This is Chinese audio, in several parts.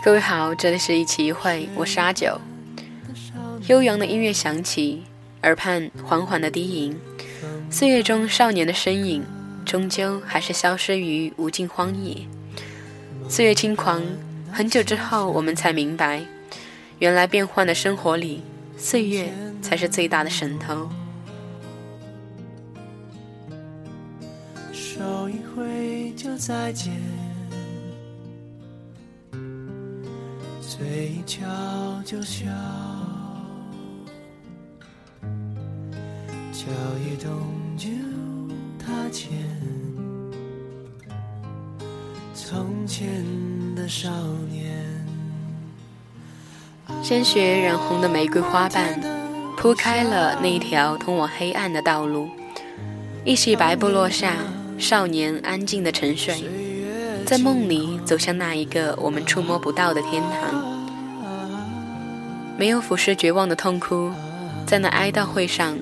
各位好，这里是一期一会，我是阿九。悠扬的音乐响起，耳畔缓缓的低吟，岁月中少年的身影，终究还是消失于无尽荒野。岁月轻狂，很久之后，我们才明白，原来变幻的生活里，岁月才是最大的神偷。手一挥就再见，醉一觉就消，脚一动就踏前，从前的少年。鲜血染红的玫瑰花瓣，铺开了那一条通往黑暗的道路。一袭白布落下。少年安静的沉睡，在梦里走向那一个我们触摸不到的天堂。没有俯视绝望的痛哭，在那哀悼会上，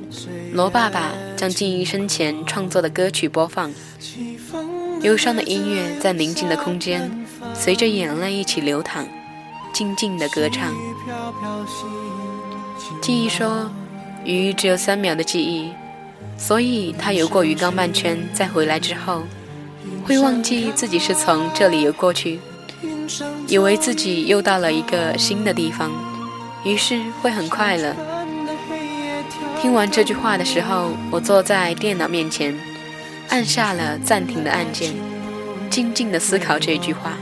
罗爸爸将静怡生前创作的歌曲播放，忧伤的音乐在宁静的空间，随着眼泪一起流淌，静静的歌唱。静怡说：“鱼只有三秒的记忆。”所以，它游过鱼缸半圈，再回来之后，会忘记自己是从这里游过去，以为自己又到了一个新的地方，于是会很快乐。听完这句话的时候，我坐在电脑面前，按下了暂停的按键，静静的思考这句话：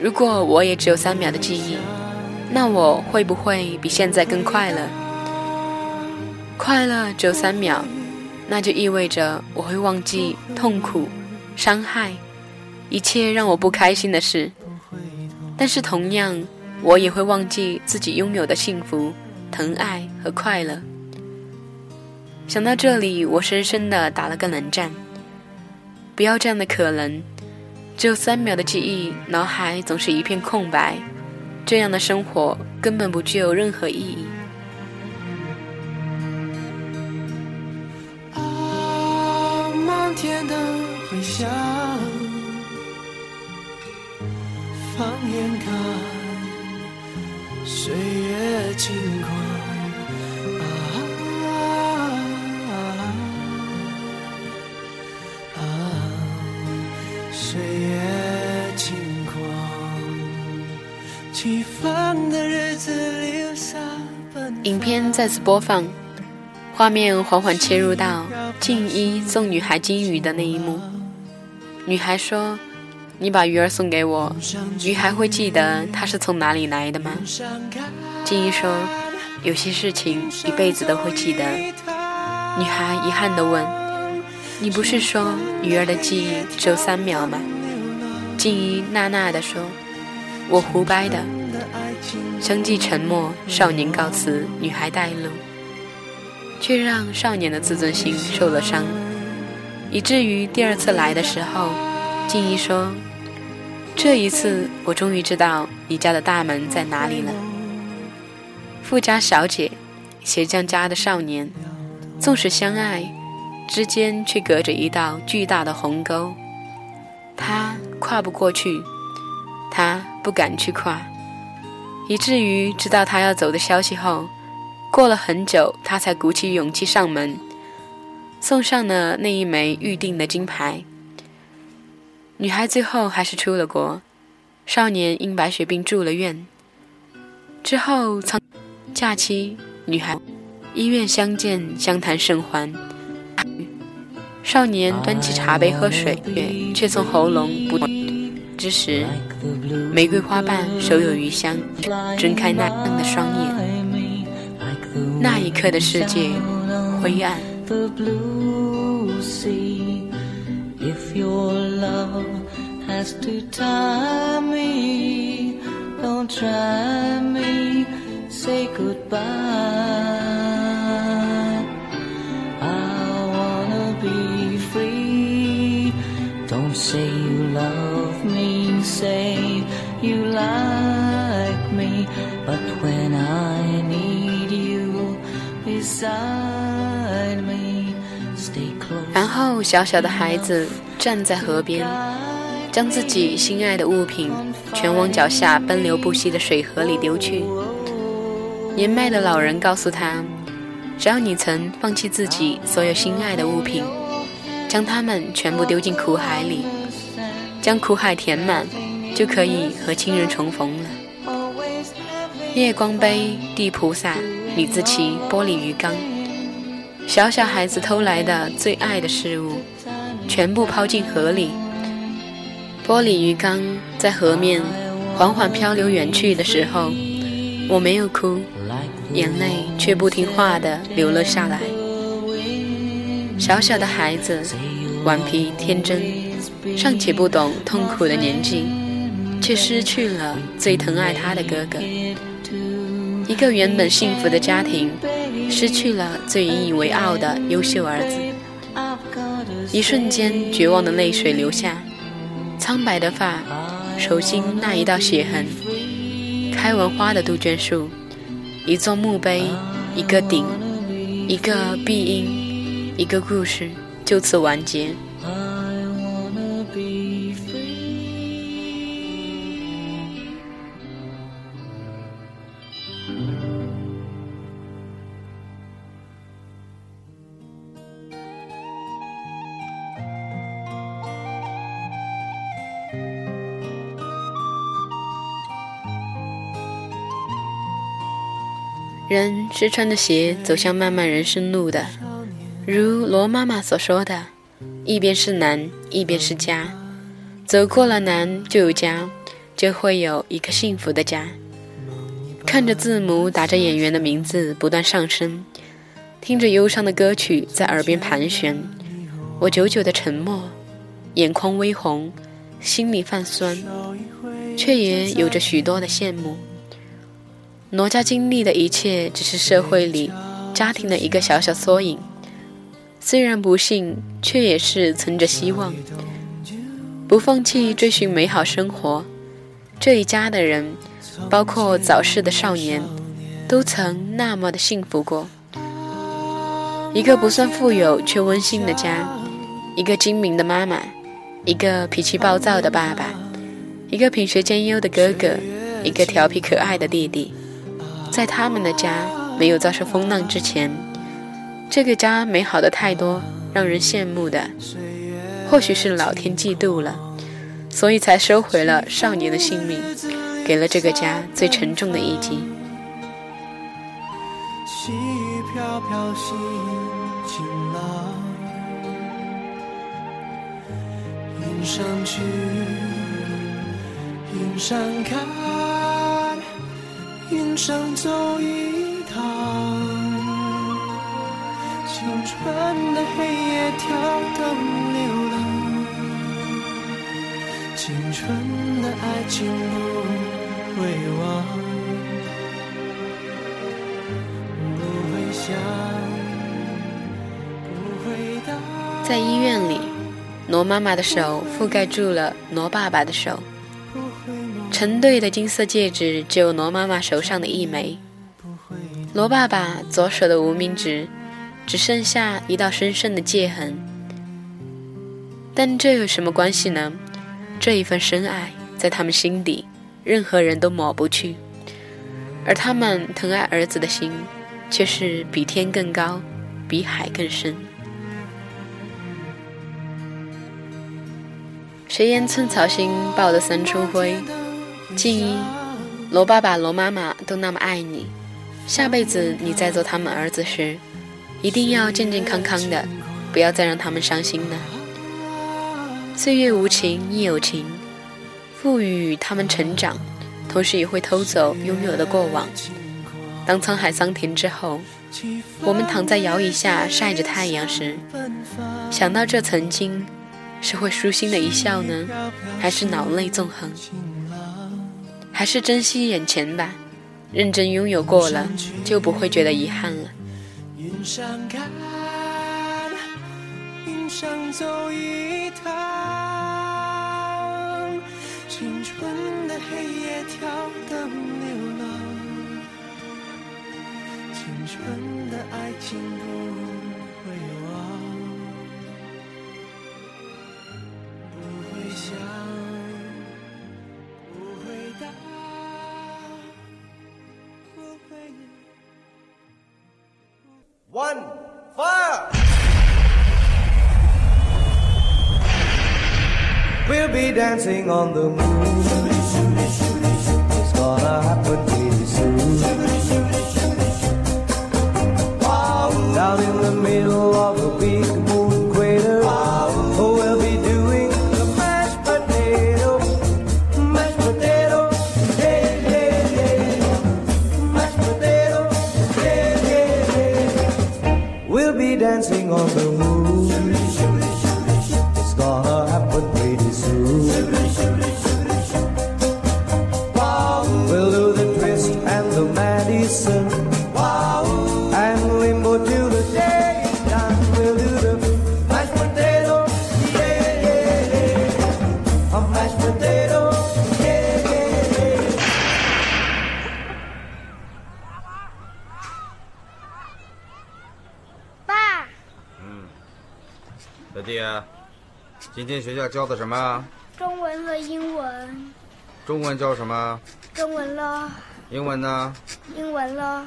如果我也只有三秒的记忆，那我会不会比现在更快乐？快乐只有三秒，那就意味着我会忘记痛苦、伤害，一切让我不开心的事。但是同样，我也会忘记自己拥有的幸福、疼爱和快乐。想到这里，我深深的打了个冷战。不要这样的可能，只有三秒的记忆，脑海总是一片空白，这样的生活根本不具有任何意义。啊，漫天的回响，放眼看，岁月轻狂。影片再次播放。画面缓缓切入到静一送女孩金鱼的那一幕。女孩说：“你把鱼儿送给我，鱼还会记得它是从哪里来的吗？”静一说：“有些事情一辈子都会记得。”女孩遗憾地问：“你不是说鱼儿的记忆只有三秒吗？”静一呐呐地说：“我胡掰的。”相继沉默，少年告辞，女孩带路。却让少年的自尊心受了伤，以至于第二次来的时候，静怡说：“这一次我终于知道你家的大门在哪里了。”富家小姐，鞋匠家的少年，纵使相爱，之间却隔着一道巨大的鸿沟，他跨不过去，他不敢去跨，以至于知道他要走的消息后。过了很久，他才鼓起勇气上门，送上了那一枚预定的金牌。女孩最后还是出了国，少年因白血病住了院。之后，曾假期，女孩医院相见，相谈甚欢。少年端起茶杯喝水，却从喉咙不之时，玫瑰花瓣手有余香，睁开那样的双眼。那一刻的世界灰暗。If your love has to tie me, don't try me, say goodbye. I wanna be free. Don't say you love me, say you like me, but when I need 然后，小小的孩子站在河边，将自己心爱的物品全往脚下奔流不息的水河里丢去。年迈的老人告诉他：“只要你曾放弃自己所有心爱的物品，将它们全部丢进苦海里，将苦海填满，就可以和亲人重逢了。”夜光杯、地菩萨、李自齐、玻璃鱼缸，小小孩子偷来的最爱的事物，全部抛进河里。玻璃鱼缸在河面缓缓漂流远去的时候，我没有哭，眼泪却不听话地流了下来。小小的孩子，顽皮天真，尚且不懂痛苦的年纪，却失去了最疼爱他的哥哥。一个原本幸福的家庭，失去了最引以为傲的优秀儿子。一瞬间，绝望的泪水流下。苍白的发，手心那一道血痕，开完花的杜鹃树，一座墓碑，一个顶，一个碧音，一个故事，就此完结。人是穿着鞋走向漫漫人生路的，如罗妈妈所说的，一边是难，一边是家，走过了难就有家，就会有一个幸福的家。看着字母打着演员的名字不断上升，听着忧伤的歌曲在耳边盘旋，我久久的沉默，眼眶微红，心里泛酸，却也有着许多的羡慕。哪家经历的一切，只是社会里家庭的一个小小缩影。虽然不幸，却也是存着希望，不放弃追寻美好生活。这一家的人，包括早逝的少年，都曾那么的幸福过。一个不算富有却温馨的家，一个精明的妈妈，一个脾气暴躁的爸爸，一个品学兼优的哥哥，一个调皮可爱的弟弟。在他们的家没有遭受风浪之前，这个家美好的太多，让人羡慕的，或许是老天嫉妒了，所以才收回了少年的性命，给了这个家最沉重的一击。细雨飘飘，晴朗，云上去，云上看。云上走一趟，青春的黑夜跳灯流浪，青春的爱情不会忘，不会想，不会等。在医院里，罗妈妈的手覆盖住了罗爸爸的手。成对的金色戒指只有罗妈妈手上的一枚，罗爸爸左手的无名指只剩下一道深深的戒痕。但这有什么关系呢？这一份深爱在他们心底，任何人都抹不去。而他们疼爱儿子的心，却是比天更高，比海更深。谁言寸草心，报得三春晖。静一，罗爸爸、罗妈妈都那么爱你，下辈子你再做他们儿子时，一定要健健康康的，不要再让他们伤心了。岁月无情亦有情，赋予他们成长，同时也会偷走拥有的过往。当沧海桑田之后，我们躺在摇椅下晒着太阳时，想到这曾经，是会舒心的一笑呢，还是脑泪纵横？还是珍惜眼前吧，认真拥有过了，就不会觉得遗憾了。云上看，云上走一趟，青春的黑夜跳灯流浪，青春的爱情不会忘，不会想。One, fire! We'll be dancing on the moon. It's gonna happen pretty soon. Down in the middle of a big dancing on the moon. 今天学校教的什么？中文和英文，中文教什么？中文了，英文呢？英文了。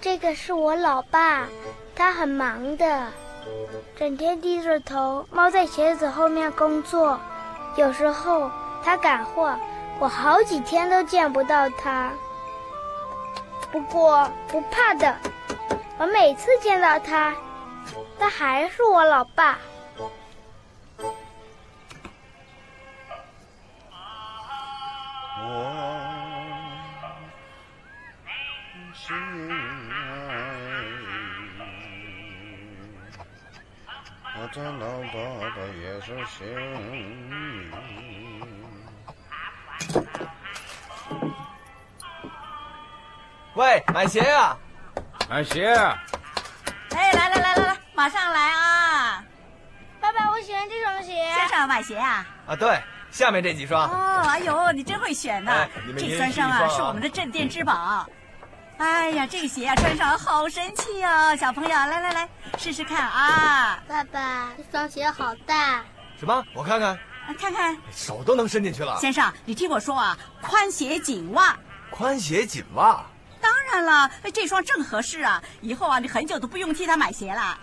这个是我老爸，他很忙的，整天低着头猫在鞋子后面工作。有时候他赶货，我好几天都见不到他。不过不怕的，我每次见到他，他还是我老爸。我心爱，我这老爸爸也是心。喂，买鞋呀、买鞋，哎，来来来来来，马上来啊！爸爸，我喜欢这双鞋。先生买鞋啊？啊！对，下面这几双。哦，哎呦，你真会选呐、这三双啊，是我们的镇店之宝。哎呀，这个鞋啊，穿上好神气哦，小朋友，来来来，试试看啊！爸爸，这双鞋好大。什么？我看看，啊看看，手都能伸进去了。先生，你听我说啊，宽鞋紧袜。宽鞋紧袜。当然了，这双正合适啊，以后啊，你很久都不用替他买鞋了。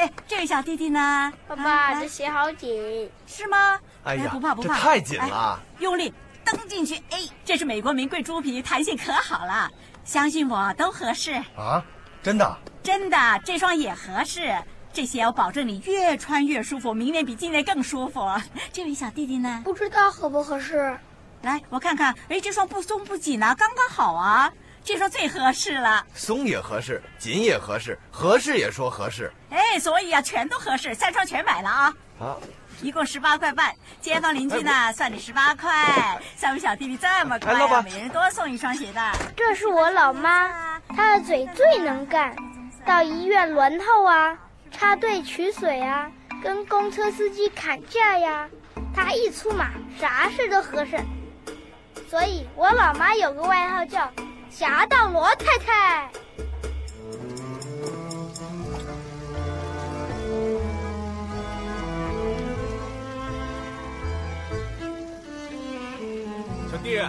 哎，这位小弟弟呢？爸啊爸，来这鞋好紧。是吗？哎呀不怕不怕，太紧了哎用力蹬进去，哎，这是美国名贵猪皮，弹性可好了，相信我都合适。啊？真的？真的，这双也合适。这鞋我保证你越穿越舒服，明年比今年更舒服。这位小弟弟呢？不知道合不合适。来，我看看，哎，这双不松不紧啊，刚刚好啊，这双最合适了。松也合适，紧也合适，合适也说合适。哎，所以啊，全都合适，三双全买了啊。啊，一共十八块半，街坊邻居呢算你十八块。三位小弟弟这么乖啊，哎每人多送一双鞋带。这是我老妈，她的嘴最能干，到医院轮候啊，插队取水啊，跟公车司机砍价呀，她一出马，啥事都合适。所以我老妈有个外号叫“侠盗罗太太”。小弟，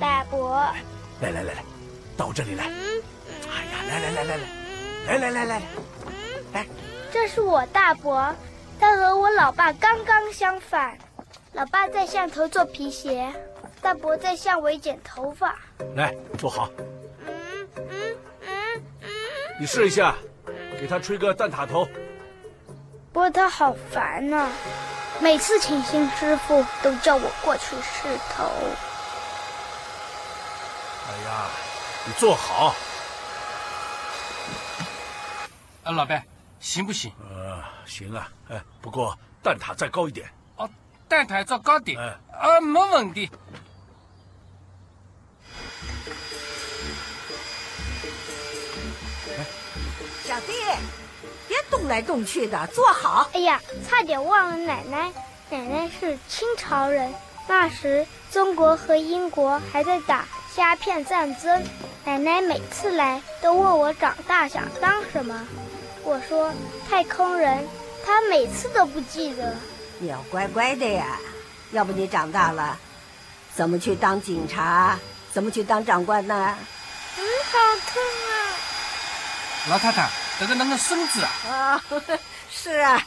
大伯，来来来来，到这里来。嗯，哎呀，来来来来来，来来来来来，这是我大伯，他和我老爸刚刚相反。老爸在巷头做皮鞋，大伯在向我剪头发。来坐好，嗯嗯嗯嗯。你试一下，给他吹个蛋挞头。不过他好烦呐、每次请新师傅都叫我过去试头。哎呀，你坐好。啊，老白，行不行？呃，行啊，哎，不过蛋挞再高一点。哦，蛋挞再高点。哎啊，没问题。小弟，别动来动去的，坐好。哎呀，差点忘了奶奶，奶奶是清朝人，那时中国和英国还在打鸦片战争。奶奶每次来都问我长大想当什么，我说太空人，她每次都不记得。你要乖乖的呀，要不你长大了，怎么去当警察、怎么去当长官呢？嗯，好痛啊！老太太，这个那个孙子啊，啊，是啊，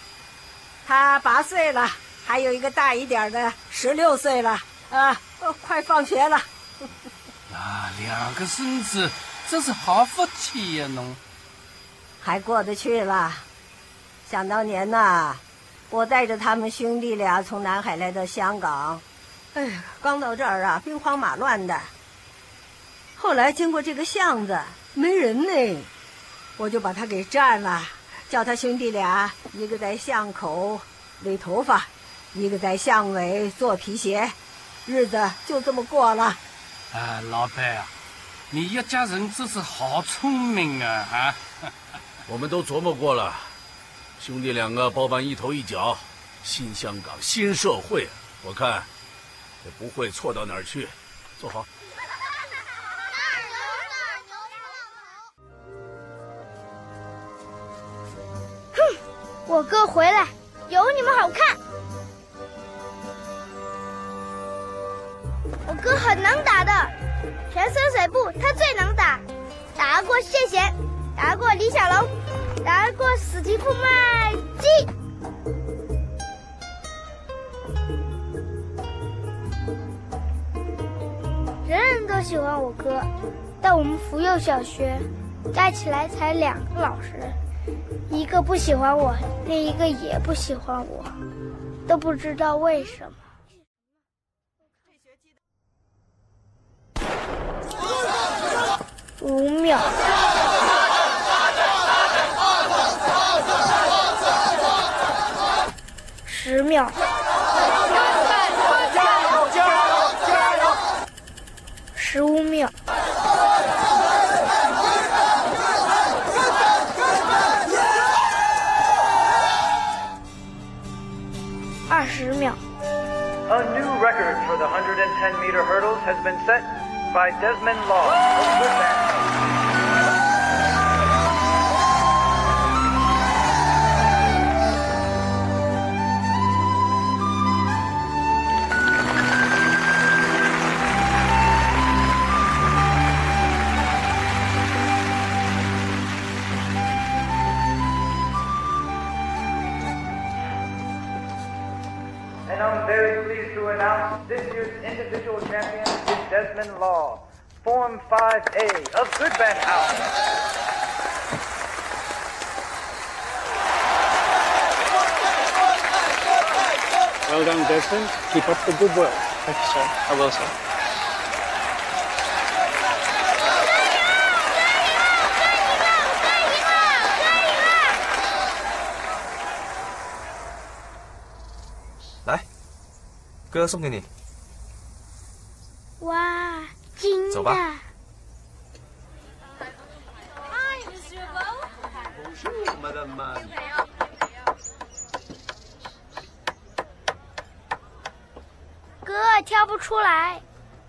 他八岁了，还有一个大一点的十六岁了啊，哦快放学了。啊，两个孙子，真是好福气呀，侬。还过得去了。想当年呐，我带着他们兄弟俩从南海来到香港，哎呀，刚到这儿啊，兵荒马乱的。后来经过这个巷子，没人呢，我就把他给占了，叫他兄弟俩一个在巷口理头发，一个在巷尾做皮鞋，日子就这么过了。啊，老板啊，你一家人真是好聪明啊啊！我们都琢磨过了，兄弟两个包办一头一脚，新香港新社会，我看也不会错到哪儿去。坐好。哼我哥回来，有你们好看。我哥很能打的，全身水步他最能打，打过谢贤，打过李小龙，打过史蒂夫麦基。人人都喜欢我哥，但我们福佑小学加起来才两个老师。一个不喜欢我，另一个也不喜欢我，都不知道为什么。五秒，十秒，10 meter hurdles has been set by Desmond Law. And I'm very pleased to announce this year's individual champion is Desmond Law, Form 5A of Goodman House. Well done, Desmond. Keep up the good work. Thank you, sir. I will, sir.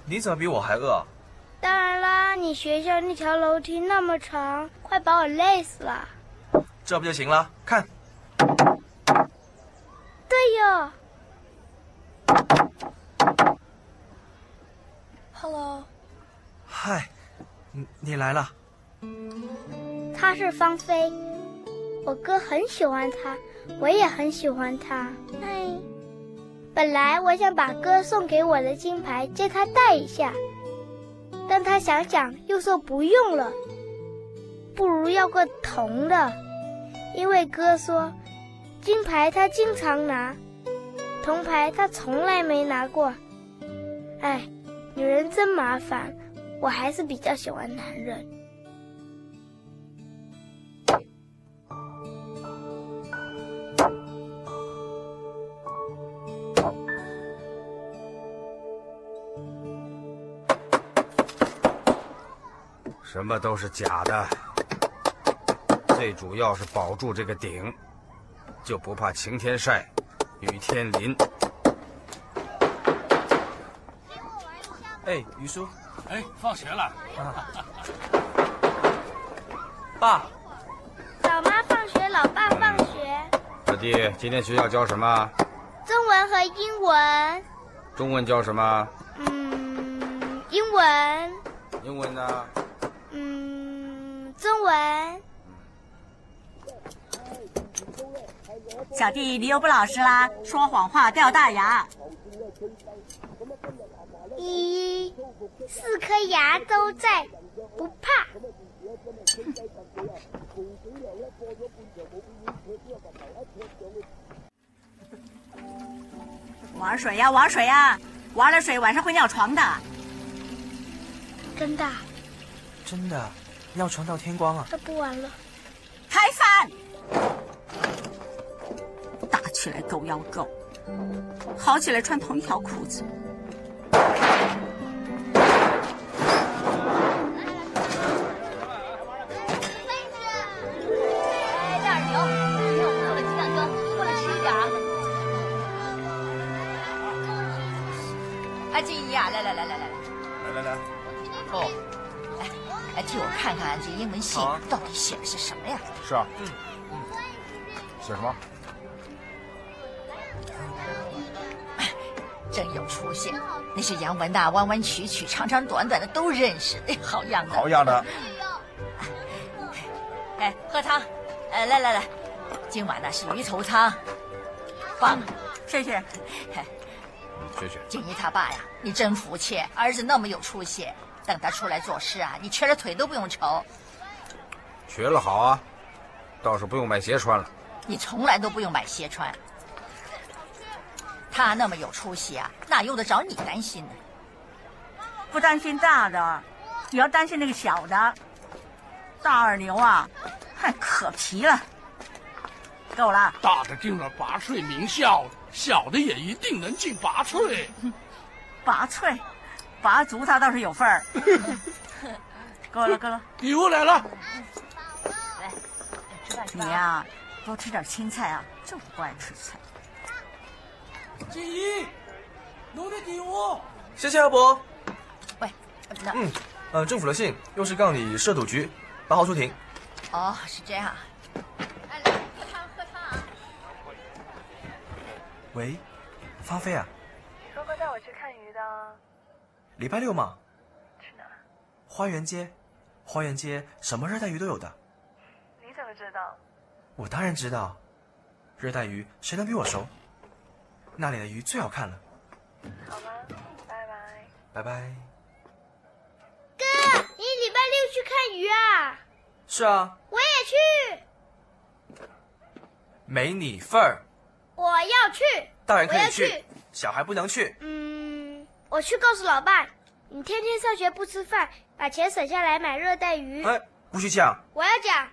你怎么比我还饿？当然啦，你学校那条楼梯那么长，快把我累死了。这不就行了？看，对哟。Hello，嗨，你你来了。他是芳菲，我哥很喜欢他，我也很喜欢她。哎，本来我想把哥送给我的金牌借他戴一下，但他想想又说不用了，不如要个铜的，因为哥说金牌他经常拿，铜牌他从来没拿过。哎，女人真麻烦，我还是比较喜欢男人。什么都是假的，最主要是保住这个顶，就不怕晴天晒，雨天淋。哎，于叔，哎，放学了。爸，老妈放学，老爸放学，小弟，今天学校教什么？中文和英文，中文教什么？嗯，英文，英文呢？嗯，中文。小弟，你又不老实啦，说谎话掉大牙。一，四颗牙都在，不怕。玩水呀，玩水呀，玩了水晚上会尿床的。真的？真的，尿床到天光啊！那不玩了。开饭！打起来狗咬狗，好起来穿同一条裤子。看看这英文信到底写的是什么呀？是啊，嗯嗯，写什么？真有出息，那些洋文的弯弯曲曲、长长短短的都认识，哎，好样的，好样的！哎，喝汤，哎，来来来，今晚呢是鱼头汤，棒，谢谢。谢谢。静怡他爸呀，你真服气，儿子那么有出息，等他出来做事啊，你瘸着腿都不用愁，瘸了好啊，倒是不用买鞋穿了。你从来都不用买鞋穿。他那么有出息啊，哪用得着你担心呢？不担心大的，你要担心那个小的。大二牛啊，太可皮了。够了，大的进了拔萃名校，小的也一定能进拔萃。拔萃，拔足他倒是有份儿。够了，够了。礼物来了，来，吃饭吃你呀、多吃点青菜啊，就是不爱吃菜。静怡，侬的礼物。谢谢阿伯。喂，那嗯，呃，政府的信又是告你涉赌局，八号出庭。哦，是这样。哎，来，喝汤喝汤啊。喂，芳菲啊，说过带我去看鱼的，礼拜六嘛，去哪？花园街，花园街什么热带鱼都有的。你怎么知道？我当然知道，热带鱼谁能比我熟？那里的鱼最好看了。好吗？拜拜。拜拜。哥，你礼拜六去看鱼啊？是啊，我也去。没你份儿。我要去。大人可以去，小孩不能去。嗯，我去告诉老爸，你天天上学不吃饭，把钱省下来买热带鱼。哎，不许讲。我要讲。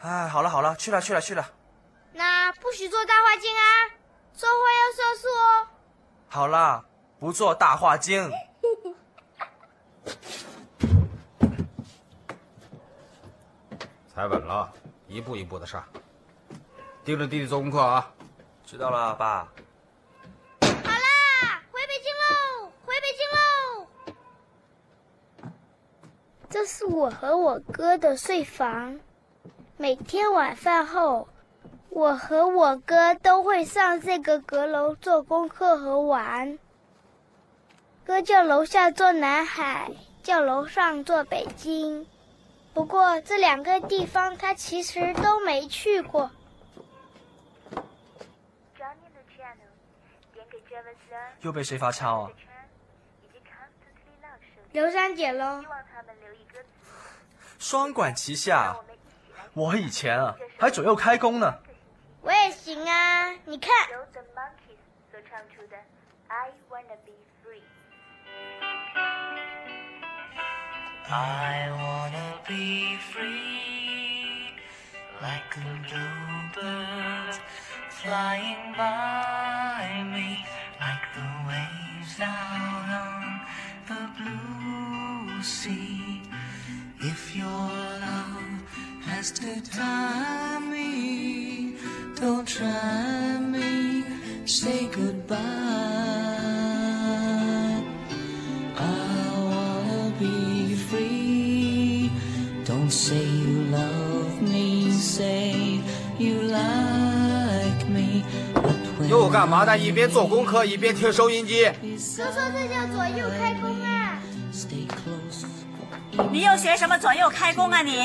哎，好了好了，去了去了去了。那不许做大话精啊，说话要算数哦。好啦，不做大话精。踩稳了，一步一步的上。盯着弟弟做功课啊！知道了，爸。好啦，回北京喽，回北京喽。这是我和我哥的睡房，每天晚饭后，我和我哥都会上这个阁楼做功课和玩。哥叫楼下做南海，叫楼上做北京。不过这两个地方他其实都没去过。又被谁罚抄啊？刘三姐喽。双管齐下。我以前啊还左右开弓呢。我也行啊，你看。I wanna be free, like the bluebirds flying by me, like the waves out on the blue sea. If your love has to tie me, don't try me, say goodbye. I wanna be free. Don't say you love me, say you like me. But when 干嘛呢？一边做功课一边听收音机。叔叔，这叫左右开弓啊！你又学什么左右开弓啊你？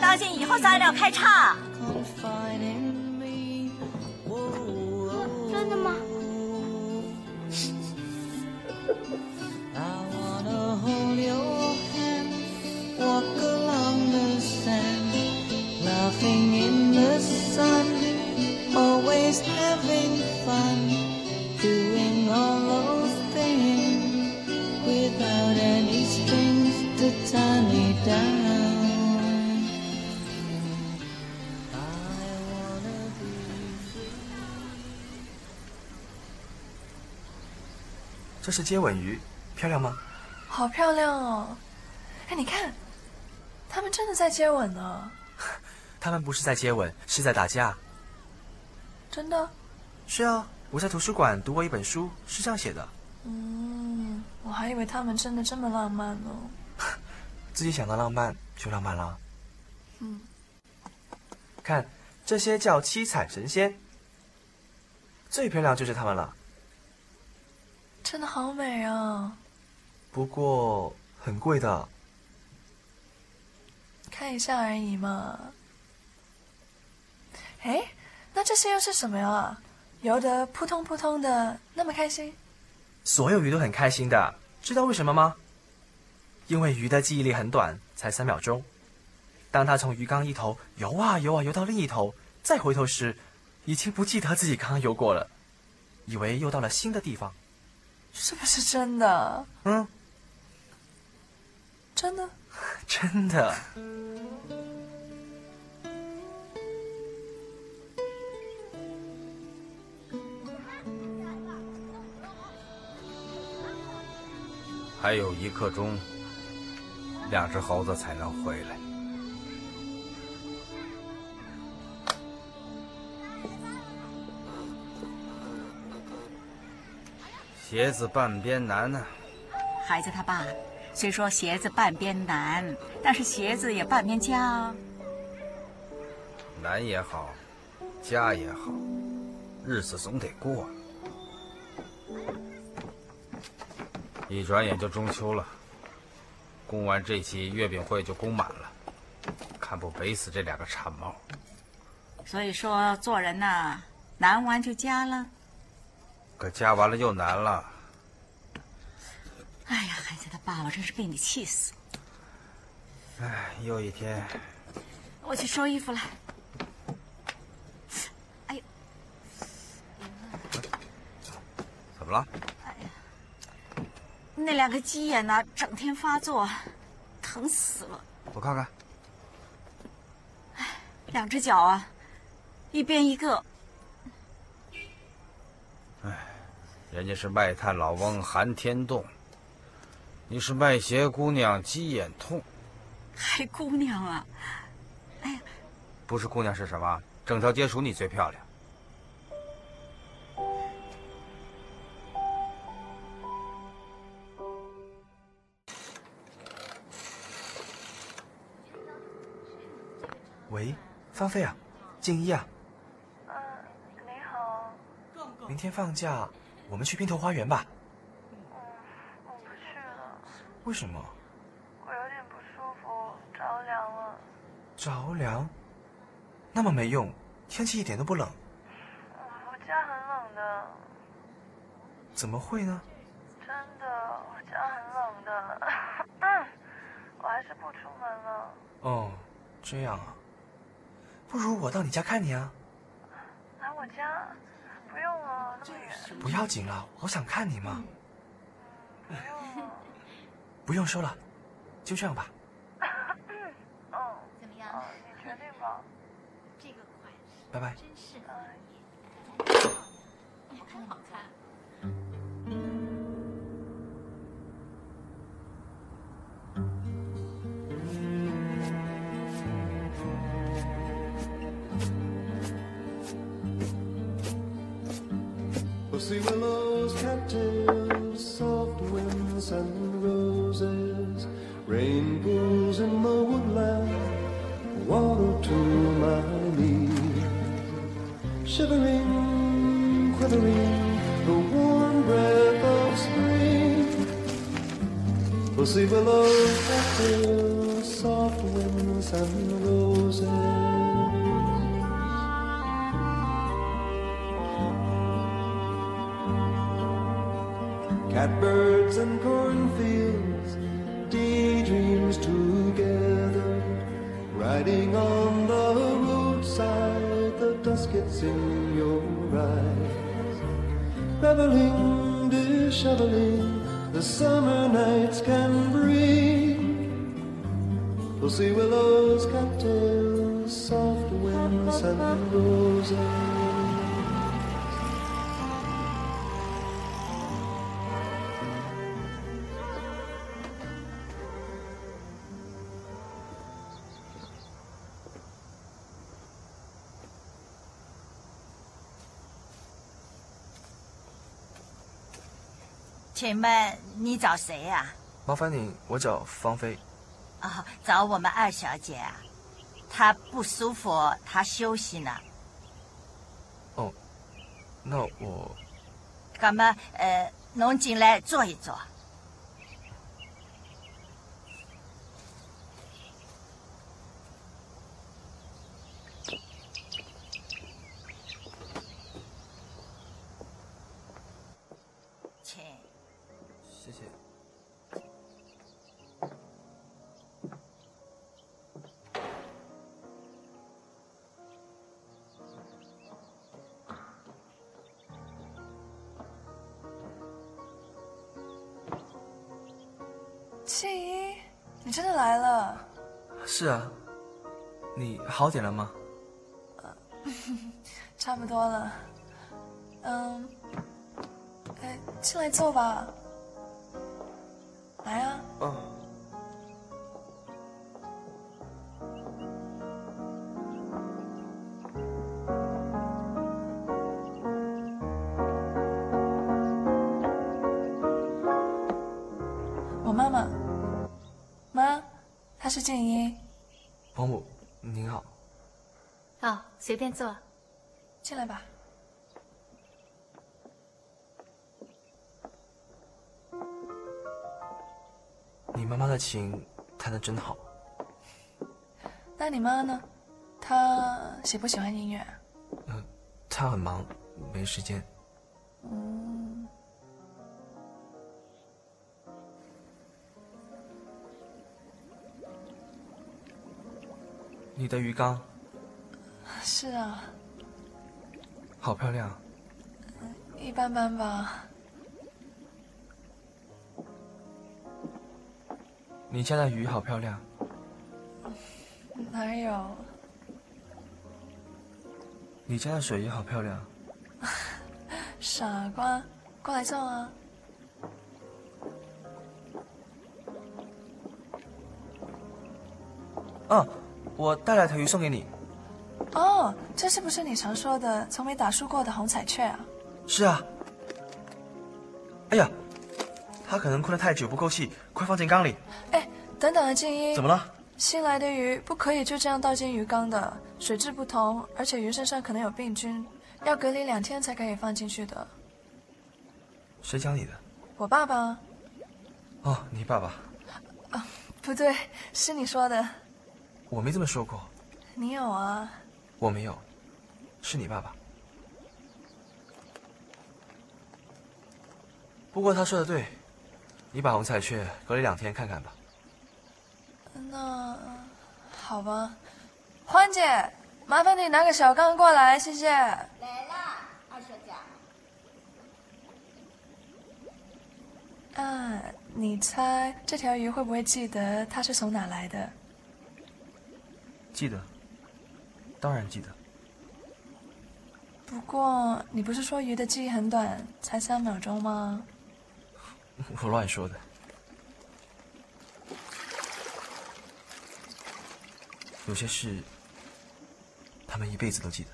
当心以后材料开叉。真的吗？I wanna hold your hand, walk along the sand, laughing in the sun, always having fun, doing all those 这是接吻鱼，漂亮吗？好漂亮哦！哎，你看，他们真的在接吻呢，他们不是在接吻，是在打架。真的。是啊，我在图书馆读过一本书，是这样写的。嗯，我还以为他们真的这么浪漫呢。自己想到浪漫就浪漫了。嗯，看，这些叫七彩神仙，最漂亮就是他们了。真的好美啊！不过很贵的。看一下而已嘛。哎，那这些又是什么呀？游得扑通扑通的，那么开心。所有鱼都很开心的，知道为什么吗？因为鱼的记忆力很短，才三秒钟。当它从鱼缸一头游啊游啊游到另一头，再回头时，已经不记得自己刚刚游过了，以为又到了新的地方。是不是真的？嗯，真的，真的。还有一刻钟，两只猴子才能回来。鞋子半边难呢、孩子他爸虽说鞋子半边难，但是鞋子也半边佳啊。难也好，家也好，日子总得过。一转眼就中秋了，供完这期月饼会就供满了，看不北死这两个馋猫。所以说做人呐、难完就佳了。可加完了又难了。哎呀，孩子他爸，爸真是被你气死！哎，又一天，我去收衣服了。哎呦，怎么了？哎呀那两个鸡眼呐，整天发作，疼死了。我看看。哎两只脚啊，一边一个。人家是卖炭老翁寒天冻，你是卖鞋姑娘鸡眼痛。还姑娘啊？哎不是姑娘是什么？整条街数你最漂亮。喂，芳菲啊，静怡啊，嗯，你好。明天放假，我们去冰头花园吧。我不去了，为什么？我有点不舒服，着凉了。着凉？那么没用，天气一点都不冷。我家很冷的，怎么会呢？真的，我家很冷的。嗯，我还是不出门了。哦，这样啊。不如我到你家看你啊。来我家？不用了，那么远。不要紧了，我想看你嘛。不用了。不用收了，就这样吧。嗯，怎么样？嗯，你决定吧。这个款式拜拜。真是，很好看。Pussy willows, cattails, soft winds and roses. Catbirds and cornfields, daydreams together. Riding on the roadside, the dusk gets in your eyes. Reveling, disheveling, the summer nights can bring. Pussy willows, cattails, soft winds and roses. 请问你找谁呀、麻烦你，我找芳菲。啊？找我们二小姐啊，她不舒服，她休息呢。哦，那我那么，呃，侬进来坐一坐。真的来了？是啊，你好点了吗？差不多了。嗯，哎，进来坐吧。来啊。嗯。她是静音。保姆，您好。哦，随便坐。进来吧。你妈妈的琴弹得真好。那你妈呢？她喜不喜欢音乐？嗯，她很忙，没时间。嗯，你的鱼缸是啊，好漂亮。一般般吧。你家的鱼好漂亮。哪有？你家的水也好漂亮。傻瓜，过来坐啊。啊，我带来条鱼送给你。哦，这是不是你常说的从没打输过的红彩雀啊？是啊。哎呀，它可能困得太久不够气，快放进缸里。哎，等等啊，静一。怎么了？新来的鱼不可以就这样倒进鱼缸的，水质不同，而且鱼身上可能有病菌，要隔离两天才可以放进去的。谁教你的？我爸爸。哦，你爸爸。啊，不对，是你说的。我没这么说过。你有啊。我没有，是你爸爸。不过他说的对，你把红彩雀隔离两天看看吧。那好吧，欢姐，麻烦你拿个小缸过来，谢谢。来了，二小姐。啊，你猜这条鱼会不会记得它是从哪来的？记得，当然记得。不过你不是说鱼的记忆很短，才三秒钟吗？我乱说的。有些事，他们一辈子都记得。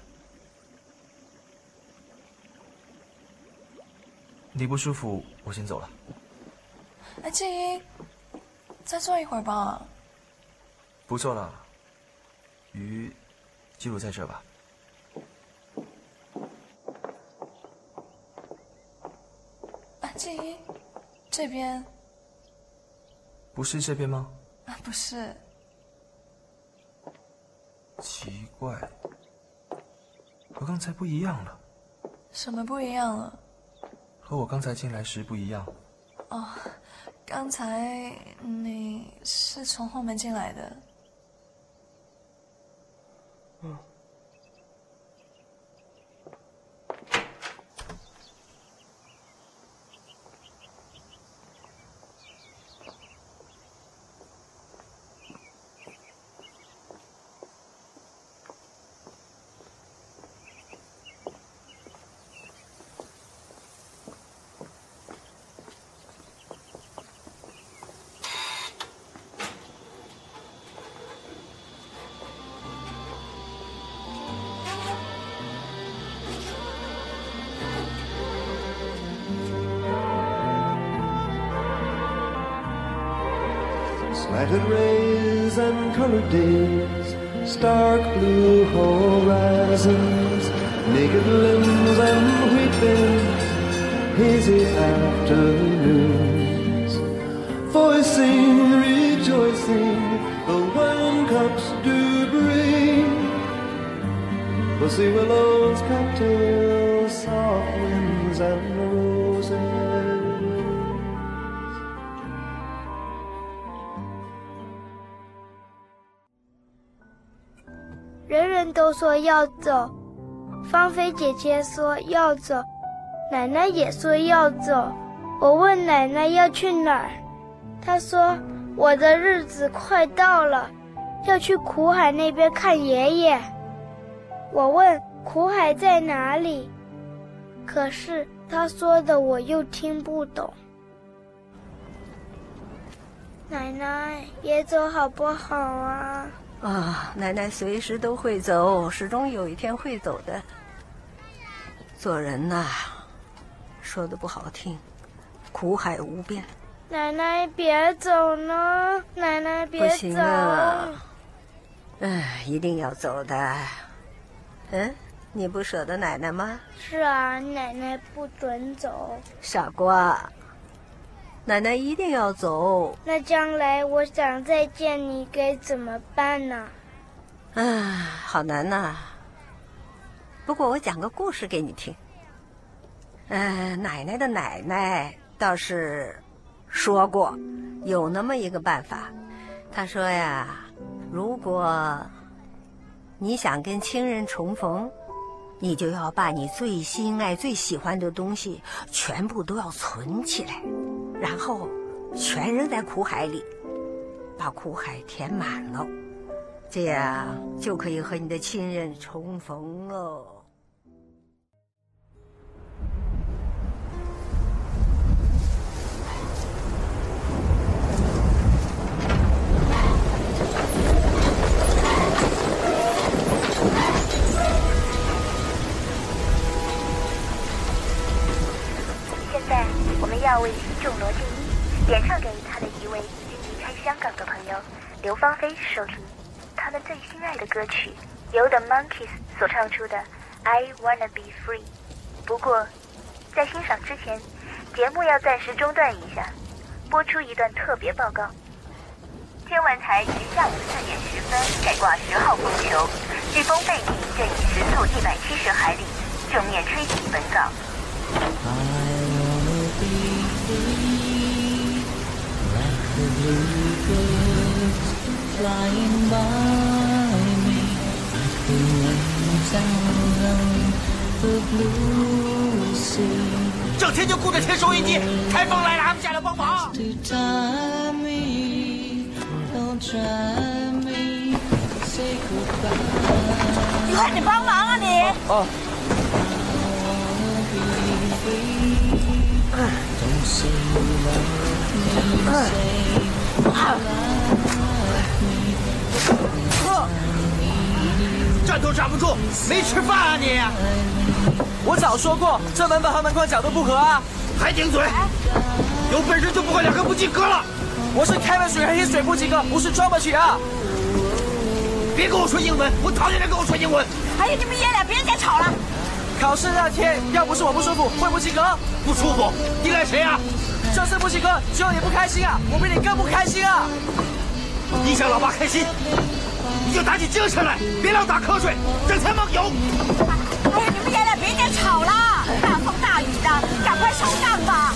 你不舒服，我先走了。哎，静音，再坐一会儿吧。不坐了，鱼记录在这吧。啊，静一，这边。不是这边吗？啊，不是，奇怪，和刚才不一样了，什么不一样了？和我刚才进来时不一样。哦，刚才你是从后门进来的。Days, stark blue horizons, naked limbs and bins, hazy afternoons. Voicing, rejoicing, the wine cups do bring. Pussy willows, cocktails, soft winds and 都说要走，芳菲姐姐说要走，奶奶也说要走。我问奶奶要去哪儿，她说我的日子快到了，要去苦海那边看爷爷。我问苦海在哪里，可是她说的我又听不懂。奶奶也走好不好啊？啊，奶奶随时都会走，始终有一天会走的。做人呐，说的不好听，苦海无边。奶奶别走呢，奶奶别走。不行啊，哎，一定要走的。嗯，你不舍得奶奶吗？是啊，奶奶不准走。傻瓜，奶奶一定要走。那将来我想再见你，该怎么办呢？啊，好难呐、不过我讲个故事给你听。呃，奶奶的奶奶倒是说过，有那么一个办法。她说呀，如果你想跟亲人重逢，你就要把你最心爱、最喜欢的东西全部都要存起来，然后全扔在苦海里，把苦海填满了，这样就可以和你的亲人重逢了。要为听众罗静一演唱给他的一位已经离开香港的朋友刘芳菲收听，他们最心爱的歌曲，由 The Monkeys 所唱出的《I Wanna Be Free》。不过，在欣赏之前，节目要暂时中断一下，播出一段特别报告。天文台于下午四点十分改挂十号风球，飓风贝蒂正以时速一百七十海里正面吹袭本港。Flying by me, the winds around the blue sea. 整天就顾着听收音机，台风来了还不下来帮忙？To tie me, don't try me, say goodbye. 你快点帮忙啊你！哦。Don't 站都站不住，没吃饭啊你！我早说过，这门板和门框角度不合啊！还顶嘴！有本事就不会两个不及格了！我是开了水还是水不及格，不是装不起啊！别跟我说英文，我讨厌人跟我说英文。还有你们爷俩，别再吵了。考试那天要不是我不舒服，会不及格。不舒服？依赖谁啊？这次不请客，只有你不开心啊！我比你更不开心啊！你想老爸开心，你就打起精神来，别老打瞌睡，整天梦游。哎呀，你们爷俩别再吵了，大风大雨的，赶快收账吧。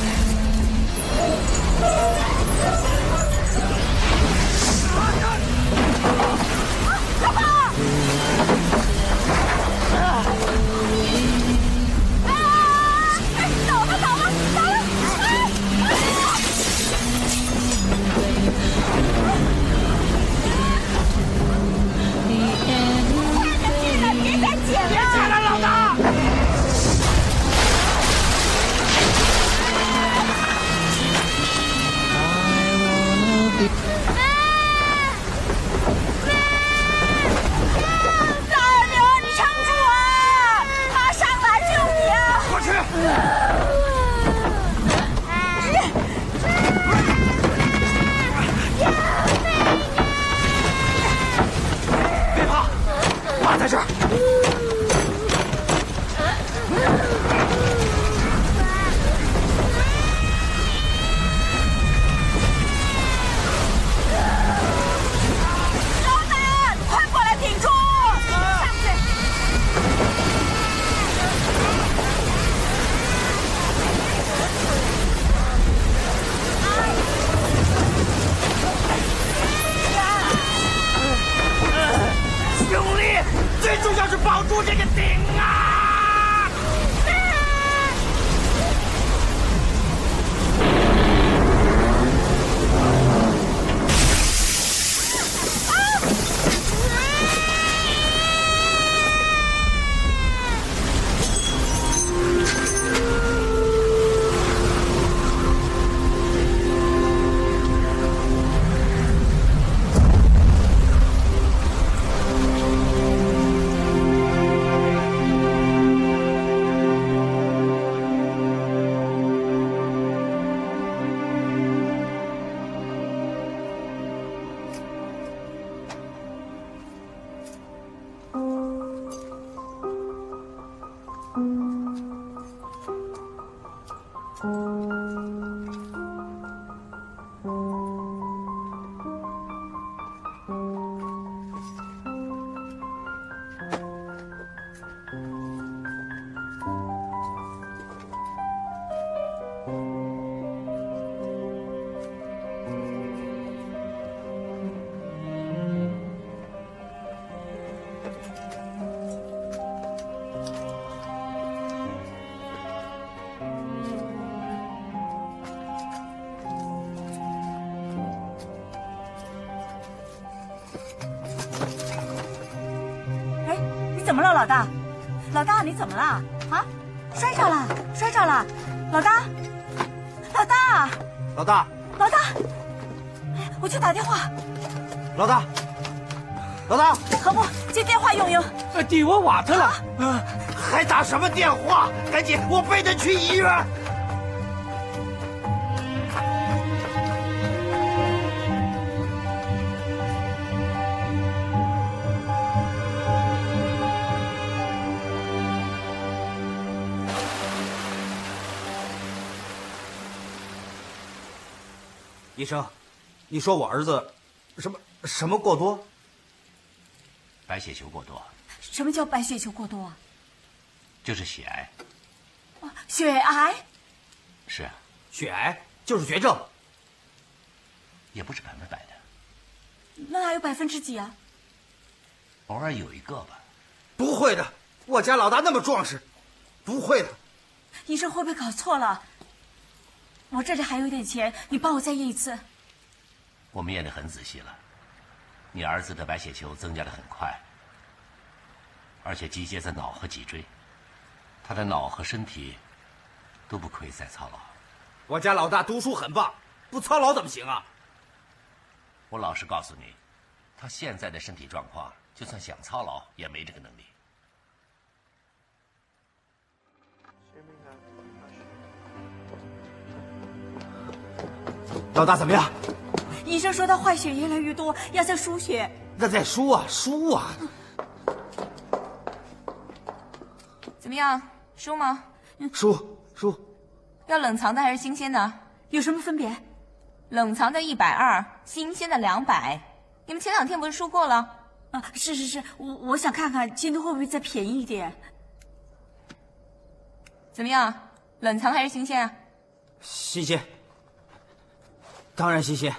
怎么了？啊，摔着了，摔着了！老大，老大，老大，老大，我去打电话。老大，老大，何不接电话用用？呃，电话瓦特了，啊，还打什么电话？赶紧，我背他去医院。你说我儿子什么什么过多？白血球过多，什么叫白血球过多啊？就是血癌。啊血癌？是啊，血癌就是绝症，也不是百分百的，那还有百分之几啊？偶尔有一个吧。不会的，我家老大那么壮实，不会的。医生会不会搞错了？我这里还有点钱，你帮我再验一次。我们验得很仔细了，你儿子的白血球增加的很快，而且集结在脑和脊椎，他的脑和身体都不可以再操劳。我家老大读书很棒，不操劳怎么行啊？我老实告诉你，他现在的身体状况，就算想操劳也没这个能力。老大怎么样？医生说他坏血越来越多，要再输血。那再输啊，输啊！怎么样，输吗？输输，要冷藏的还是新鲜的？有什么分别？冷藏的一百二，新鲜的两百。你们前两天不是说过了？啊，是是是，我我想看看今天会不会再便宜一点。怎么样，冷藏还是新鲜啊？新鲜，当然新鲜。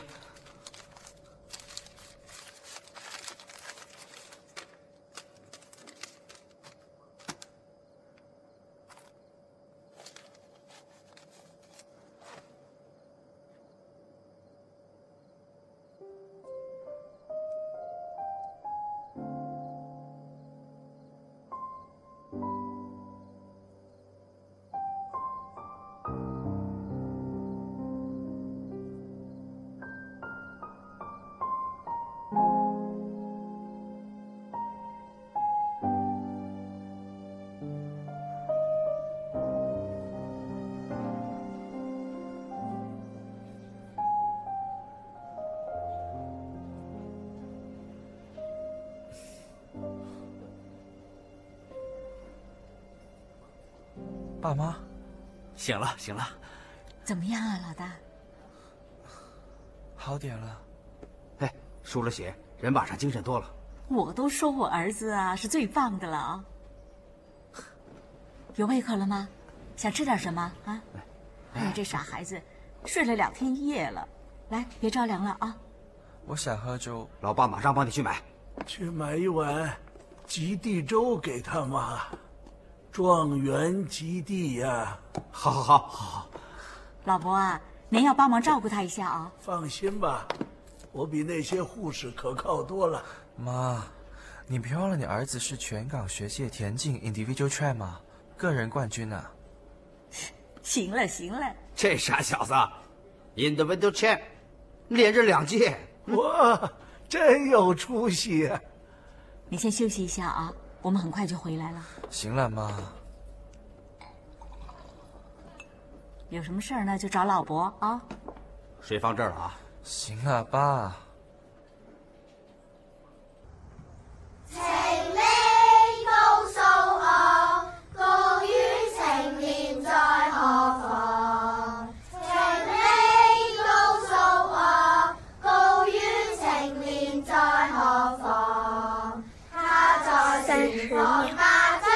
醒了，醒了，怎么样啊，老大？好点了。哎，输了血，人马上精神多了。我都说我儿子啊是最棒的了啊。有胃口了吗？想吃点什么啊？哎呀，这傻孩子，睡了两天一夜了。来，别着凉了啊。我想喝粥，老爸马上帮你去买。去买一碗极地粥给他妈。状元及第呀！好，好，好，好，好。老伯啊，您要帮忙照顾他一下啊。放心吧，我比那些护士可靠多了。妈，你别忘了，你儿子是全港学界田径 individual track 吗？个人冠军呢。行了，行了。这傻小子，individual champ，连着两届，哇，真有出息啊！你先休息一下啊。我们很快就回来了。行了，妈。有什么事儿呢，就找老伯啊。水放这儿了啊。行了，爸。情理告诉我，個於情念在何方？情理告訴我，告於情念在何方？他在前方打仗，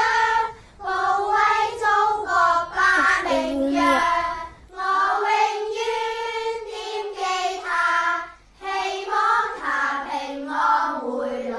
保衛祖國把名揚。我永遠惦記他，希望他平安回來。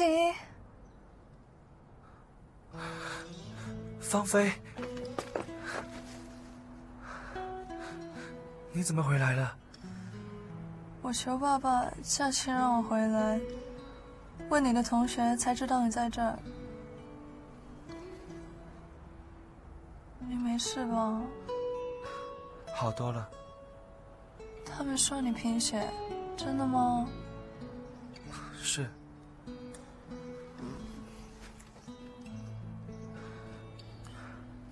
静怡，芳菲，你怎么回来了？我求爸爸假期让我回来，问你的同学才知道你在这儿。你没事吧？好多了。他们说你贫血，真的吗？是。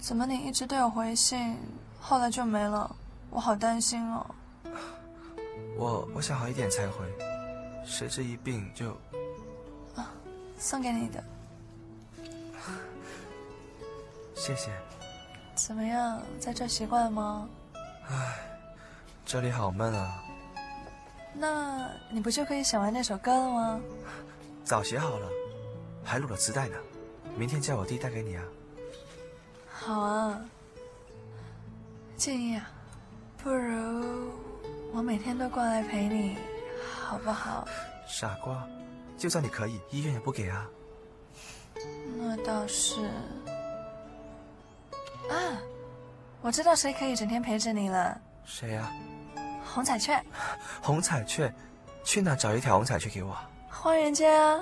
怎么你一直都有回信，后来就没了？我好担心哦。我我想好一点才回，谁知一病就……啊，送给你的。谢谢。怎么样，在这习惯吗？唉，这里好闷啊。那你不就可以写完那首歌了吗？早写好了，还录了磁带呢，明天叫我弟带给你啊。好啊，建议啊，不如我每天都过来陪你，好不好？傻瓜，就算你可以，医院也不给啊。那倒是……啊，我知道谁可以整天陪着你了，谁呀、红彩雀，红彩雀，去哪找一条红彩雀给我？花园街啊，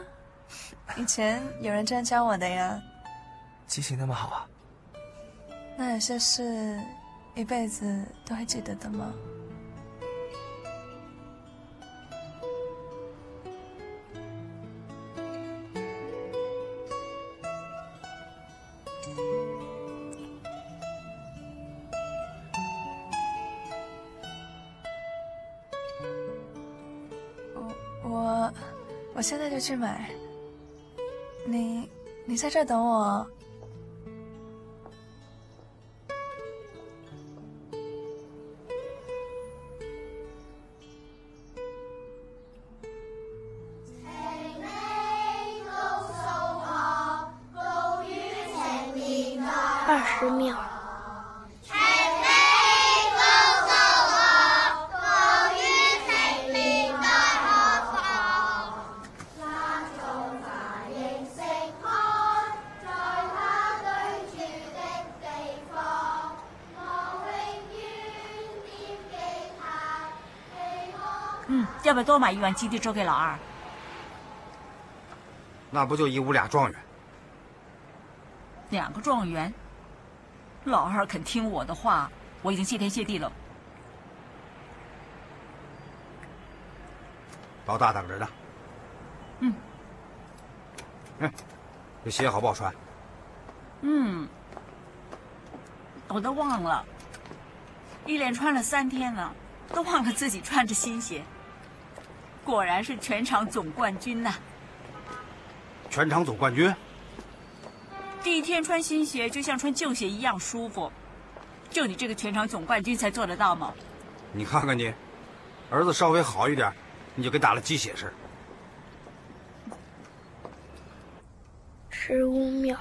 以前有人这样教我的呀。记性那么好啊？那有些事，一辈子都会记得的吗？我我现在就去买。你你在这等我。嗯，要不要多买一碗基地粥给老二？那不就一屋俩状元？两个状元，老二肯听我的话，我已经谢天谢地了。老大等着呢。嗯。哎，这鞋好不好穿？嗯，我都忘了，一连穿了三天了，都忘了自己穿着新鞋。果然是全场总冠军呐、全场总冠军。第一天穿新鞋就像穿旧鞋一样舒服，就你这个全场总冠军才做得到吗？你看看你，儿子稍微好一点，你就跟打了鸡血似的。十五秒。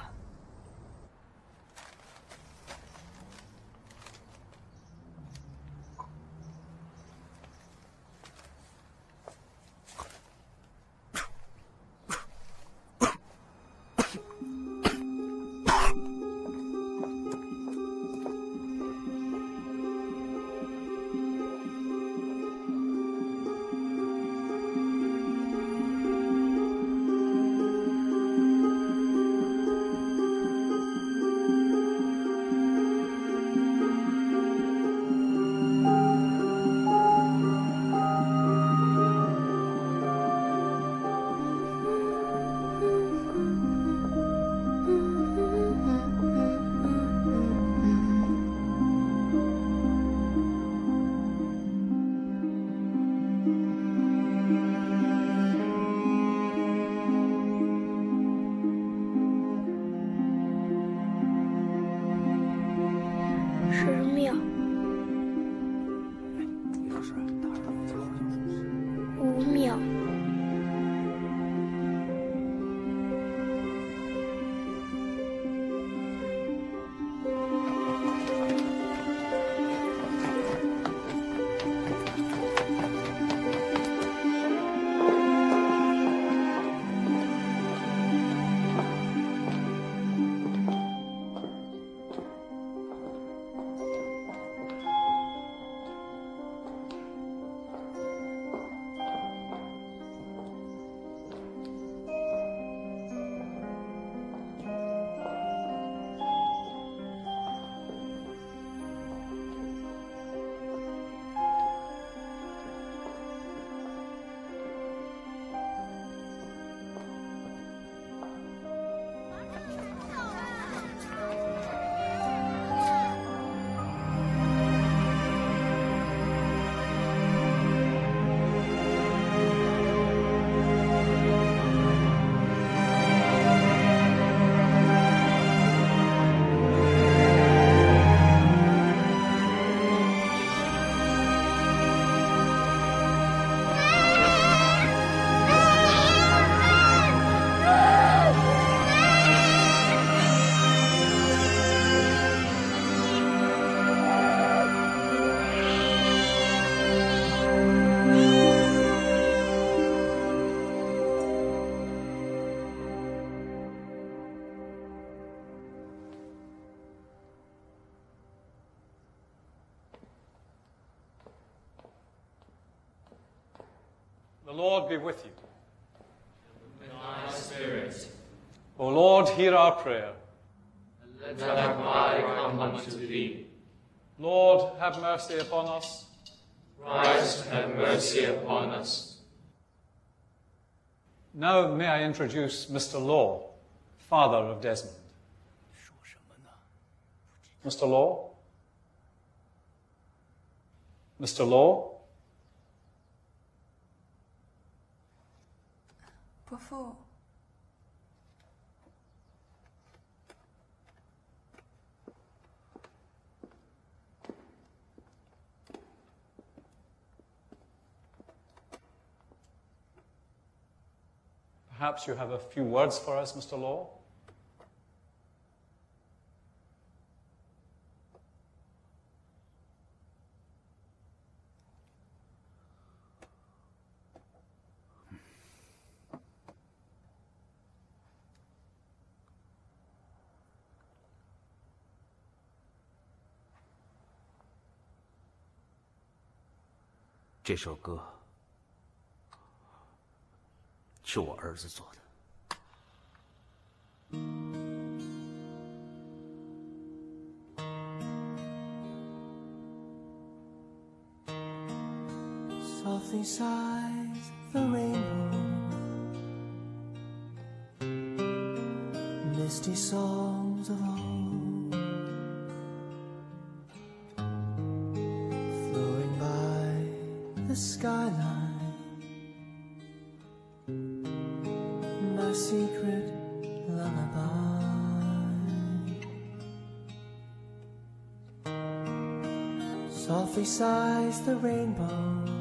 Lord be with you. With thy spirit. O Lord, hear our prayer. Let our cry come unto thee. Lord, have mercy upon us. Christ, have mercy upon us. Now may I introduce Mr. Law, father of Desmond. Mr. Law? Mr. Law? 伯父，Perhaps you have a few words for us, Mr. Law? “这首歌是我儿子做的。” Softly sighs the rainbow. Misty song. Skyline. My secret lullaby. Softly sighs the rainbow.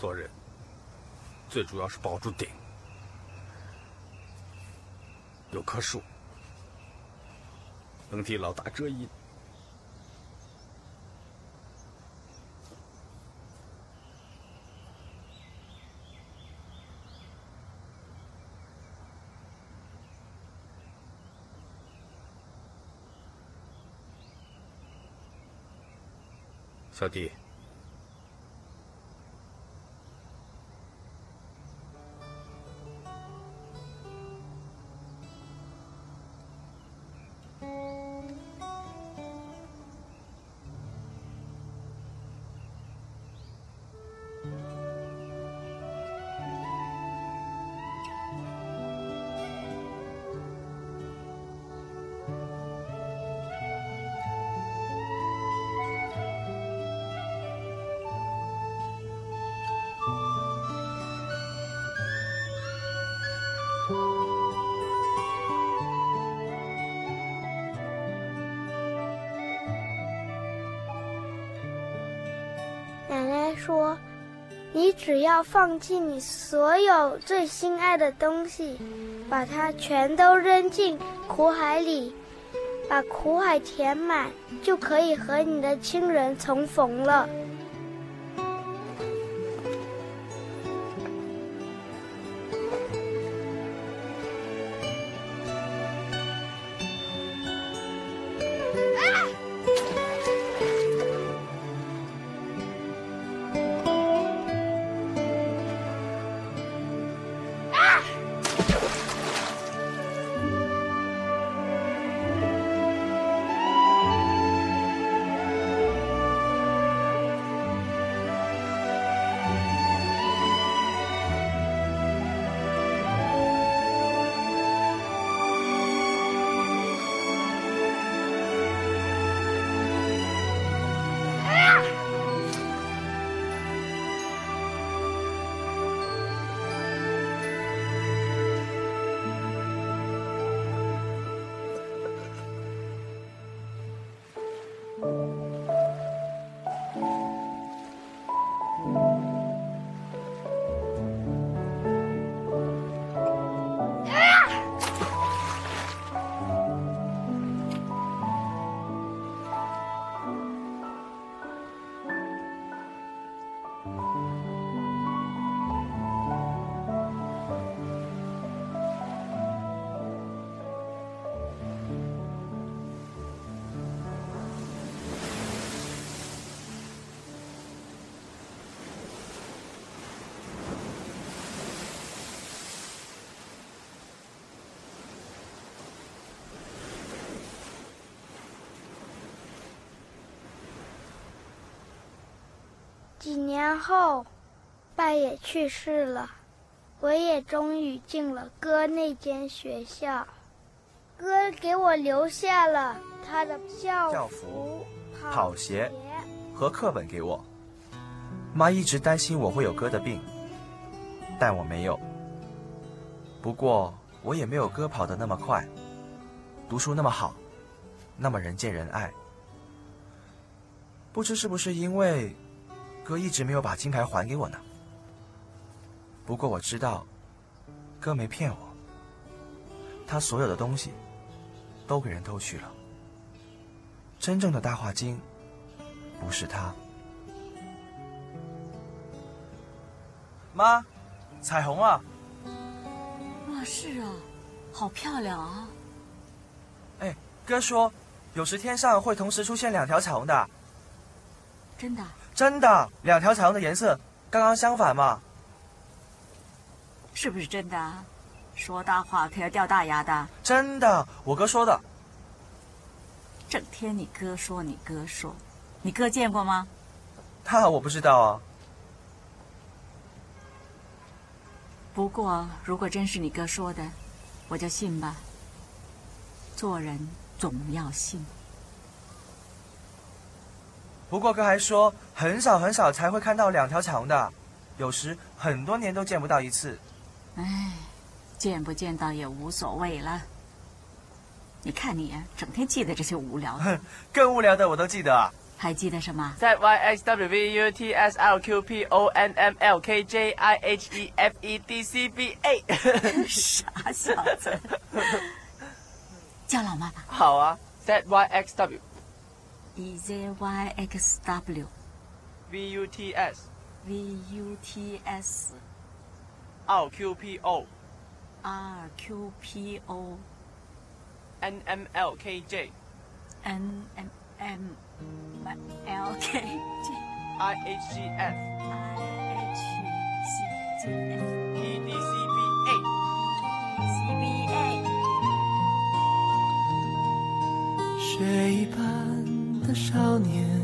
做人最主要是保住顶。有棵树能替老大遮阴。小弟，奶奶说：“你只要放弃你所有最心爱的东西，把它全都扔进苦海里，把苦海填满，就可以和你的亲人重逢了。几年后，爸也去世了，我也终于进了哥那间学校。哥给我留下了他的校校服跑鞋和课本给我。妈一直担心我会有哥的病，但我没有。不过我也没有哥跑得那么快，读书那么好，那么人见人爱。不知是不是因为哥一直没有把金牌还给我呢？不过我知道，哥没骗我，他所有的东西都给人偷去了。真正的大话精不是他。妈，彩虹啊！哇，是啊，好漂亮啊！哎，哥说，有时天上会同时出现两条彩虹的。真的？真的，两条彩虹的颜色刚刚相反嘛。是不是真的啊？说大话可要掉大牙的。真的，我哥说的。整天你哥说你哥说，你哥见过吗？他我不知道啊。不过如果真是你哥说的，我就信吧。做人总要信。不过哥还说，很少很少才会看到两条彩虹的，有时很多年都见不到一次。哎，见不见到也无所谓了。你看你啊，整天记得这些无聊的。哼，更无聊的我都记得啊。还记得什么？Z Y X W V U T S L Q P O N M L K J I H E F E D C B A。傻小子，叫老妈吧。好啊，Z Y X W E Z Y X W V U T S V U T S R Q P O R Q P O N M L K J N M M L K J I H G F I H G F 少年，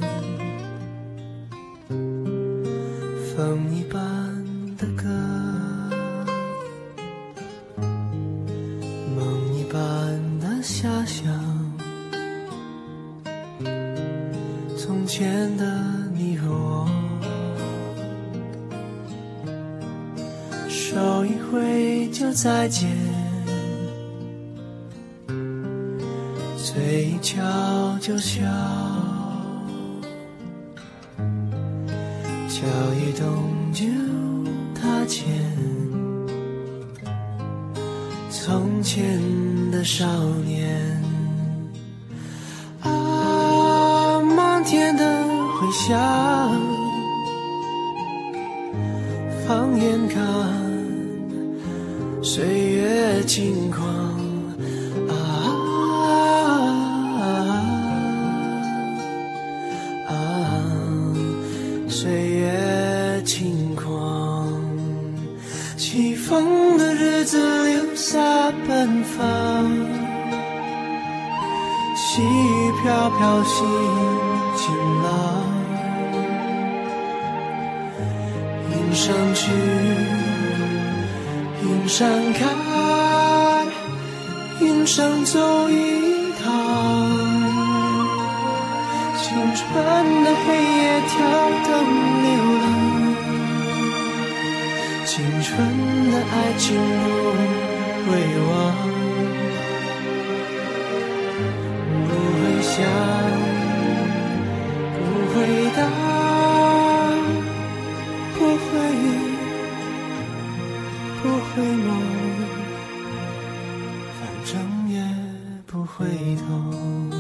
整夜不回头。